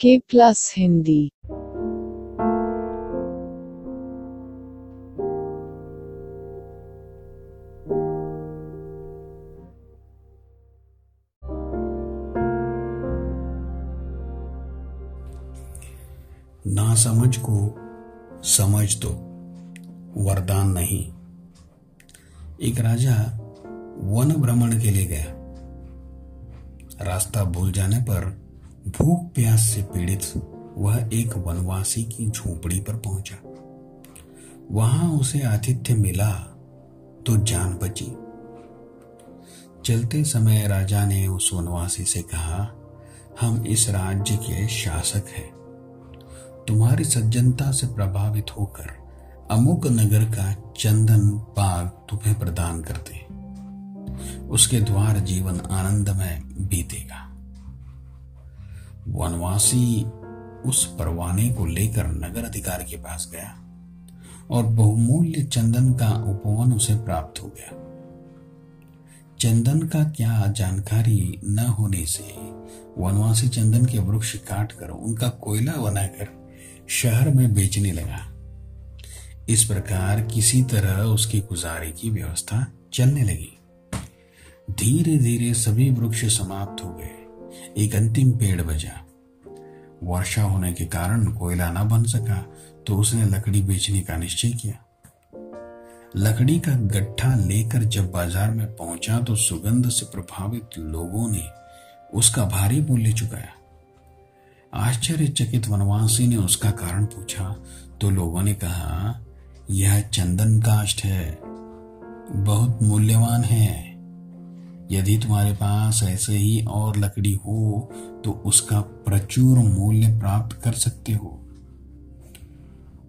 के प्लस हिंदी ना समझ को समझ दो, वरदान नहीं। एक राजा वन भ्रमण के लिए गया। रास्ता भूल जाने पर भूख प्यास से पीड़ित, वह एक वनवासी की झोपड़ी पर पहुँचा। वहाँ उसे आतिथ्य मिला तो जान बची। चलते समय राजा ने उस वनवासी से कहा, हम इस राज्य के शासक हैं। तुम्हारी सज्जनता से प्रभावित होकर अमुक नगर का चंदन बाग तुम्हें प्रदान करते। उसके द्वार जीवन आनंदमय बीतेगा। वनवासी उस परवाने को लेकर नगर अधिकारी के पास गया और बहुमूल्य चंदन का उपवन उसे प्राप्त हो गया। चंदन का क्या जानकारी न होने से वनवासी चंदन के वृक्ष काट कर उनका कोयला बनाकर शहर में बेचने लगा। इस प्रकार किसी तरह उसकी गुजारे की व्यवस्था चलने लगी। धीरे धीरे सभी वृक्ष समाप्त हो गए। एक अंतिम पेड़ बचा। वर्षा होने के कारण कोयला न बन सका तो उसने लकड़ी बेचने का निश्चय किया। लकड़ी का गट्ठा लेकर जब बाज़ार में पहुँचा तो सुगंध से प्रभावित लोगों ने उसका भारी मूल्य चुकाया। आश्चर्यचकित वनवासी ने उसका कारण पूछा तो लोगों ने कहा, यह चंदन काष्ठ है। बहुत मूल्यवान है। यदि तुम्हारे पास ऐसे ही और लकड़ी हो तो उसका प्रचुर मूल्य प्राप्त कर सकते हो।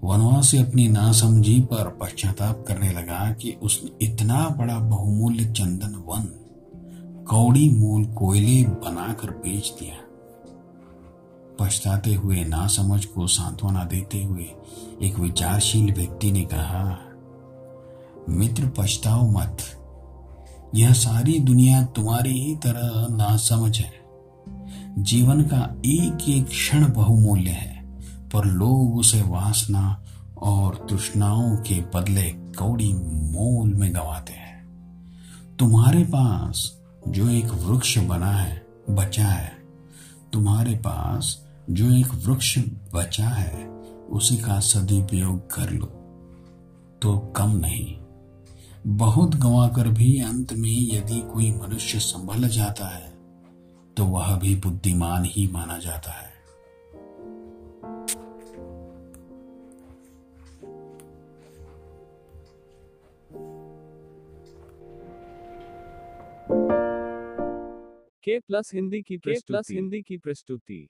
वनवासी अपनी नासमझी पर पश्चाताप करने लगा कि उसने इतना बड़ा बहुमूल्य चंदन वन कौड़ी मूल कोयले बनाकर बेच दिया। पछताते हुए नासमझ को सांत्वना देते हुए एक विचारशील व्यक्ति ने कहा, मित्र, पछताओ मत। यह सारी दुनिया तुम्हारी ही तरह नासमझ है। जीवन का एक एक क्षण बहुमूल्य है, पर लोग उसे वासना और तृष्णाओं के बदले कौड़ी मोल में गवाते हैं। तुम्हारे पास जो एक वृक्ष बना है, बचा है। तुम्हारे पास जो एक वृक्ष बचा है, उसी का सदुपयोग कर लो। तो कम नहीं। बहुत गंवाकर भी अंत में यदि कोई मनुष्य संभल जाता है तो वह भी बुद्धिमान ही माना जाता है। के प्लस हिंदी की के प्लस हिंदी की प्रस्तुति।